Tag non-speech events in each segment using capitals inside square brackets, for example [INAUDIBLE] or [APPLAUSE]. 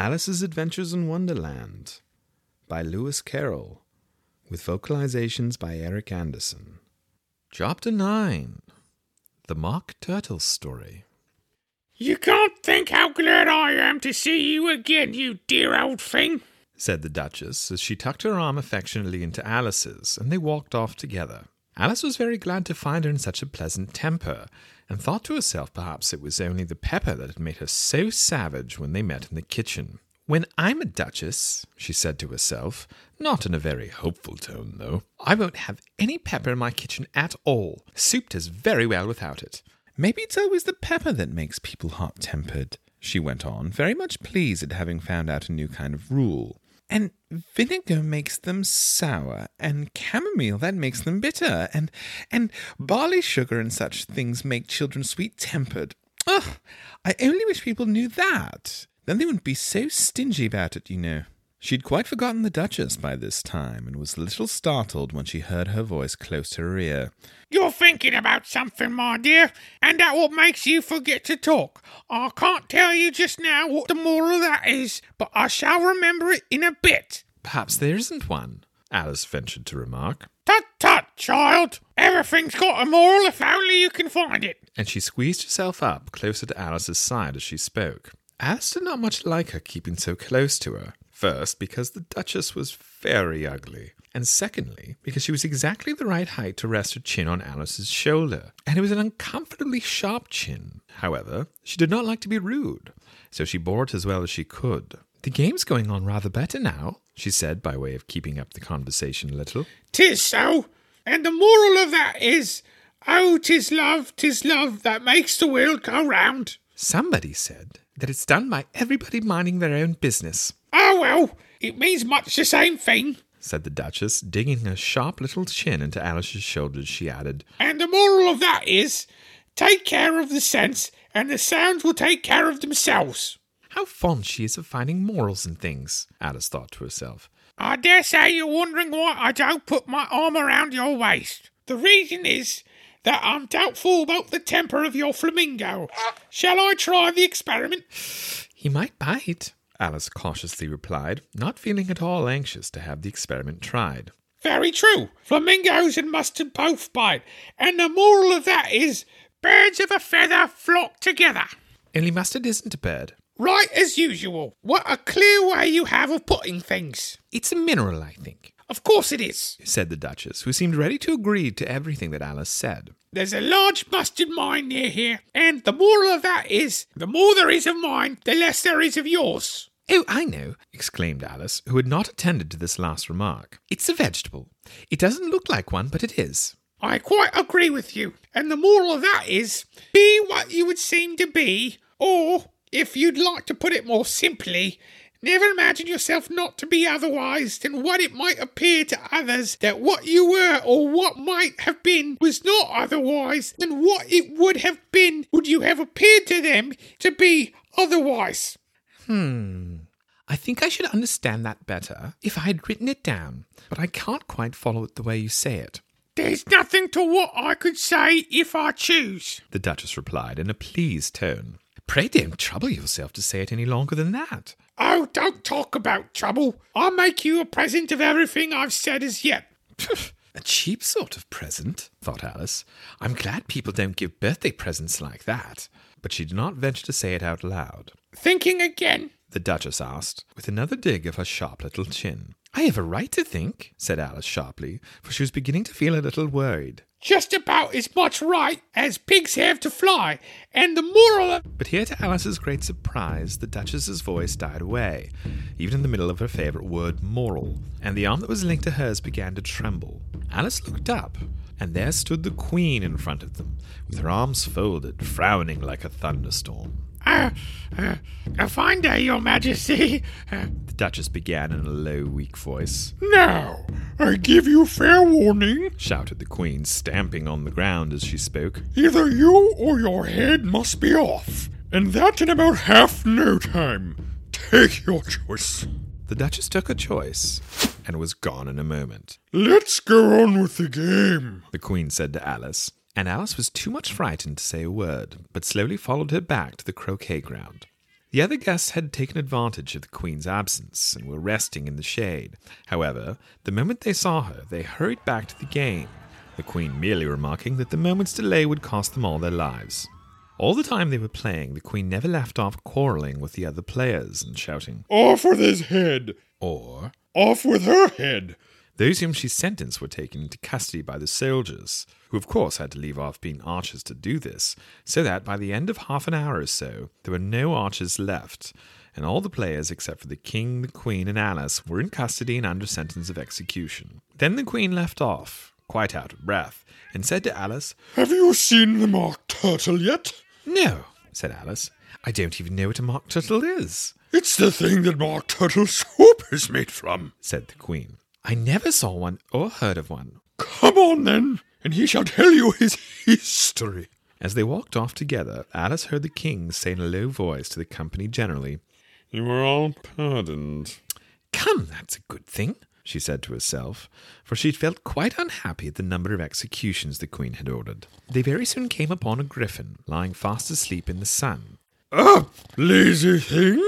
Alice's Adventures in Wonderland by Lewis Carroll, with vocalizations by Eric Anderson. Chapter 9 The Mock Turtle Story. You can't think how glad I am to see you again, you dear old thing, said the Duchess as she tucked her arm affectionately into Alice's, and they walked off together. Alice was very glad to find her in such a pleasant temper, and thought to herself perhaps it was only the pepper that had made her so savage when they met in the kitchen. When I'm a duchess, she said to herself, not in a very hopeful tone, though, I won't have any pepper in my kitchen at all. Soup does very well without it. Maybe it's always the pepper that makes people hot tempered, she went on, very much pleased at having found out a new kind of rule. And vinegar makes them sour, and chamomile that makes them bitter, and and barley sugar and such things make children sweet tempered. Ugh! I only wish people knew that. Then they wouldn't be so stingy about it, you know. She'd quite forgotten the Duchess by this time, and was a little startled when she heard her voice close to her ear. You're thinking about something, my dear, and that what makes you forget to talk. I can't tell you just now what the moral of that is, but I shall remember it in a bit. Perhaps there isn't one, Alice ventured to remark. Tut tut, child! Everything's got a moral if only you can find it. And she squeezed herself up closer to Alice's side as she spoke. Alice did not much like her keeping so close to her. First, because the Duchess was very ugly, and secondly, because she was exactly the right height to rest her chin on Alice's shoulder, and it was an uncomfortably sharp chin. However, she did not like to be rude, so she bore it as well as she could. The game's going on rather better now, she said by way of keeping up the conversation a little. Tis so, and the moral of that is, oh, tis love, tis love that makes the world go round. Somebody said that it's done by everybody minding their own business. Oh, well, it means much the same thing, said the Duchess, digging her sharp little chin into Alice's shoulders. She added, And the moral of that is take care of the sense, and the sounds will take care of themselves. How fond she is of finding morals in things, Alice thought to herself. I dare say you're wondering why I don't put my arm around your waist. The reason is that I'm doubtful about the temper of your flamingo. Shall I try the experiment? He might bite, Alice cautiously replied, not feeling at all anxious to have the experiment tried. Very true. Flamingos and mustard both bite, and the moral of that is birds of a feather flock together. Only mustard isn't a bird. Right as usual. What a clear way you have of putting things. It's a mineral, I think. Of course it is, said the Duchess, who seemed ready to agree to everything that Alice said. There's a large mustard mine near here, and the moral of that is the more there is of mine, the less there is of yours. Oh, I know, exclaimed Alice, who had not attended to this last remark. It's a vegetable. It doesn't look like one, but it is. I quite agree with you. And the moral of that is be what you would seem to be, or, if you'd like to put it more simply, never imagine yourself not to be otherwise than what it might appear to others that what you were or what might have been was not otherwise than what it would have been would you have appeared to them to be otherwise. Hmm. I think I should understand that better if I had written it down, but I can't quite follow it the way you say it. There's nothing to what I could say if I choose, the Duchess replied in a pleased tone. Pray don't trouble yourself to say it any longer than that. Oh, don't talk about trouble. I'll make you a present of everything I've said as yet. [LAUGHS] a cheap sort of present, thought Alice. I'm glad people don't give birthday presents like that. But she did not venture to say it out loud. Thinking again? The Duchess asked, with another dig of her sharp little chin. I have a right to think, said Alice sharply, for she was beginning to feel a little worried. Just about as much right as pigs have to fly, and the moral of. But here, to Alice's great surprise, the Duchess's voice died away, even in the middle of her favourite word, moral, and the arm that was linked to hers began to tremble. Alice looked up, and there stood the Queen in front of them, with her arms folded, frowning like a thunderstorm. Uh, uh, a fine day, Your Majesty. [LAUGHS] Uh, the Duchess began in a low, weak voice. Now, I give you fair warning, shouted the Queen, stamping on the ground as she spoke. Either you or your head must be off, and that in about half no time. Take your choice. The Duchess took a choice and was gone in a moment. Let's go on with the game, the Queen said to Alice and Alice was too much frightened to say a word, but slowly followed her back to the croquet ground. The other guests had taken advantage of the Queen's absence and were resting in the shade. However, the moment they saw her, they hurried back to the game, the Queen merely remarking that the moment's delay would cost them all their lives. All the time they were playing, the Queen never left off quarreling with the other players and shouting, Off with his head! or Off with her head! Those whom she sentenced were taken into custody by the soldiers, who of course had to leave off being archers to do this, so that by the end of half an hour or so there were no archers left, and all the players except for the king, the queen, and Alice were in custody and under sentence of execution. Then the queen left off, quite out of breath, and said to Alice, Have you seen the mock turtle yet? No, said Alice, I don't even know what a mock turtle is, It's the thing that mock turtle soup is made from. said the queen. I never saw one or heard of one. Come on then, and he shall tell you his history. As they walked off together, Alice heard the king say in a low voice to the company generally, You are all pardoned. Come, that's a good thing, she said to herself, for she felt quite unhappy at the number of executions the queen had ordered. They very soon came upon a griffin lying fast asleep in the sun. Up, lazy thing,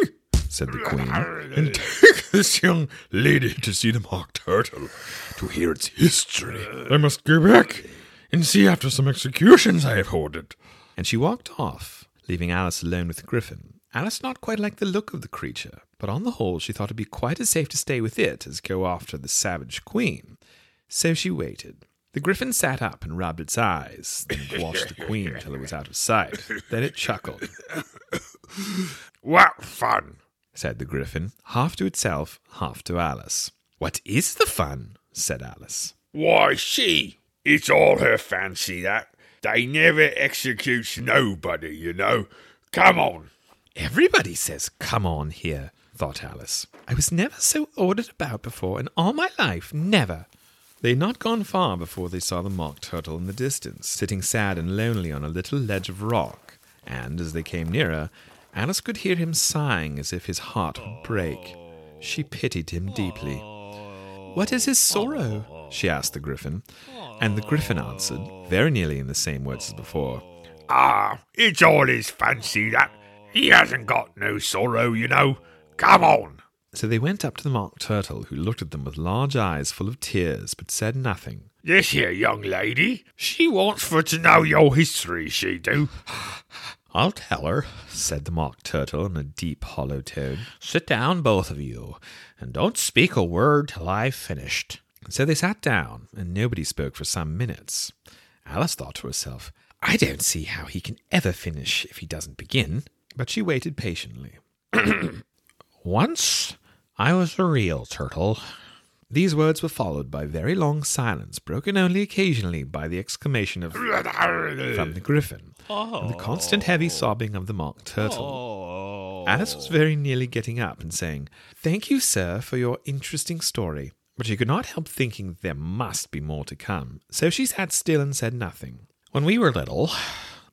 Said the queen, and take [LAUGHS] this young lady to see the mock turtle, to hear its history. I must go back and see after some executions I have ordered. and she walked off, leaving Alice alone with the griffin. Alice not quite liked the look of the creature, but on the whole she thought it'd be quite as safe to stay with it as go after the savage queen. So she waited. The griffin sat up and rubbed its eyes, then watched the queen till it was out of sight. Then it chuckled, [LAUGHS] What fun! Said the griffin, half to itself, half to Alice. What is the fun? said Alice. Why, she. It's all her fancy, that. They never executes nobody, you know. Come on. Everybody says, come on here, thought Alice. I was never so ordered about before in all my life, never. They had not gone far before they saw the mock turtle in the distance, sitting sad and lonely on a little ledge of rock, and as they came nearer, Alice could hear him sighing as if his heart would break. She pitied him deeply. What is his sorrow? she asked the griffin, and the griffin answered, very nearly in the same words as before. Ah, it's all his fancy, that. He hasn't got no sorrow, you know. Come on. So they went up to the mock turtle, who looked at them with large eyes full of tears, but said nothing. This here young lady, she wants for to know your history, she do. I'll tell her, said the mock turtle in a deep, hollow tone. Sit down, both of you, and don't speak a word till I've finished. So they sat down, and nobody spoke for some minutes. Alice thought to herself, I don't see how he can ever finish if he doesn't begin. But she waited patiently. [CLEARS THROAT] Once I was a real turtle. These words were followed by very long silence, broken only occasionally by the exclamation of from the griffin and the constant heavy sobbing of the mock turtle. Alice was very nearly getting up and saying, Thank you, sir, for your interesting story. But she could not help thinking there must be more to come, so she sat still and said nothing. When we were little,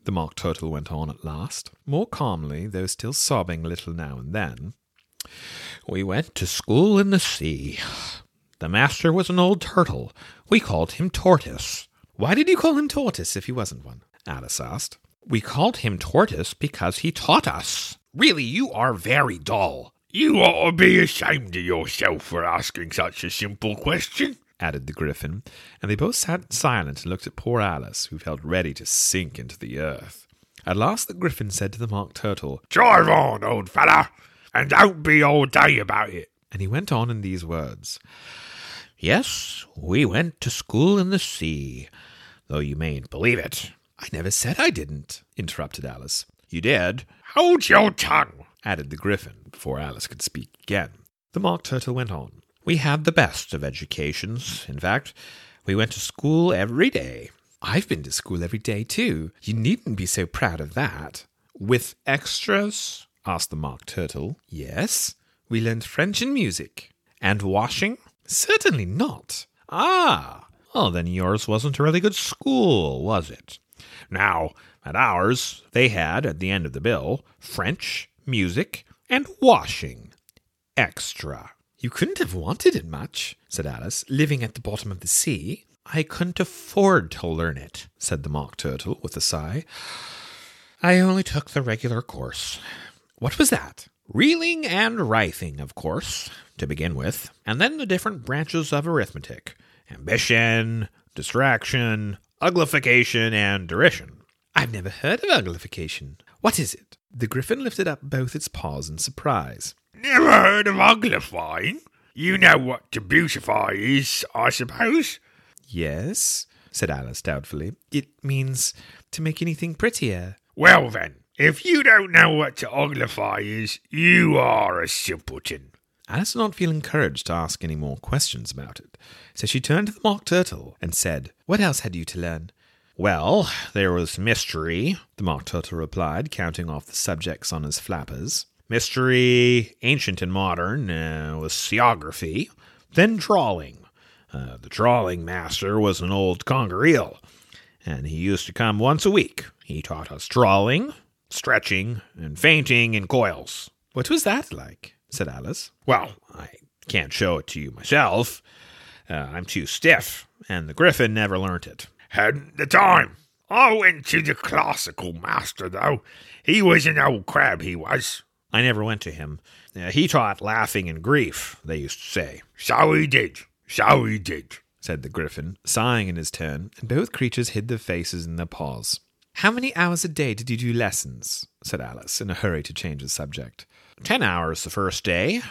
the mock turtle went on at last, more calmly, though still sobbing a little now and then, we went to school in the sea. The master was an old turtle. We called him Tortoise. Why did you call him Tortoise if he wasn't one? Alice asked. We called him Tortoise because he taught us. Really, you are very dull, You ought to be ashamed of yourself for asking such a simple question. added the griffin, and they both sat silent and looked at poor Alice, who felt ready to sink into the earth. At last the griffin said to the mock turtle, Drive on, old fella, and don't be all day about it. and he went on in these words Yes, we went to school in the sea, though you mayn't believe it. I never said I didn't, interrupted Alice. You did, Hold your tongue. added the griffin, before Alice could speak again. The mock turtle went on. We had the best of educations. In fact, we went to school every day. I've been to school every day, too. You needn't be so proud of that. With extras? asked the mock turtle. Yes. We learned French and music. And washing? Certainly not. Ah, well, then yours wasn't a really good school, was it? Now, at ours, they had, at the end of the bill, French, music, and washing. Extra. You couldn't have wanted it much, said Alice, living at the bottom of the sea. I couldn't afford to learn it, said the Mock Turtle with a sigh. I only took the regular course. What was that? Reeling and writhing, of course, to begin with, and then the different branches of arithmetic ambition, distraction, uglification, and derision. I've never heard of uglification. What is it? The griffin lifted up both its paws in surprise. Never heard of uglifying? You know what to beautify is, I suppose. Yes, said Alice doubtfully. It means to make anything prettier. Well then, if you don't know what to uglify is, you are a simpleton. Alice did not feel encouraged to ask any more questions about it, so she turned to the Mock Turtle and said, What else had you to learn? Well, there was mystery, the Mock Turtle replied, counting off the subjects on his flappers. Mystery, ancient and modern, uh, was geography. Then drawing. Uh, the drawing master was an old conger eel, and he used to come once a week. He taught us drawing, stretching, and fainting in coils. What was that like? said Alice. Well, I can't show it to you myself. Uh, I'm too stiff, and the griffin never learnt it. Hadn't the time. I went to the classical master, though. He was an old crab, he was. I never went to him. Uh, he taught laughing and grief, they used to say. So he did. So he did, said the griffin, sighing in his turn, and both creatures hid their faces in their paws. How many hours a day did you do lessons? said Alice, in a hurry to change the subject. Ten hours the first day,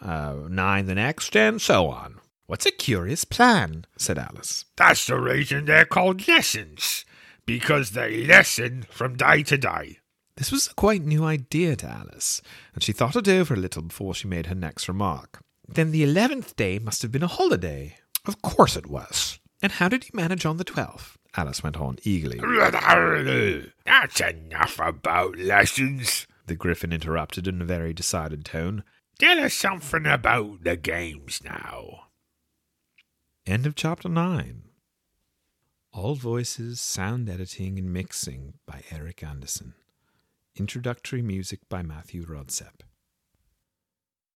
uh, nine the next, and so on. What's a curious plan? said Alice. That's the reason they're called lessons, because they lessen from day to day. This was a quite new idea to Alice, and she thought it over a little before she made her next remark. Then the eleventh day must have been a holiday. Of course it was. And how did you manage on the twelfth? Alice went on eagerly. That's enough about lessons, the griffin interrupted in a very decided tone. Tell us something about the games now. End of chapter 9. All voices, sound editing, and mixing by Eric Anderson. Introductory music by Matthew Rodsep.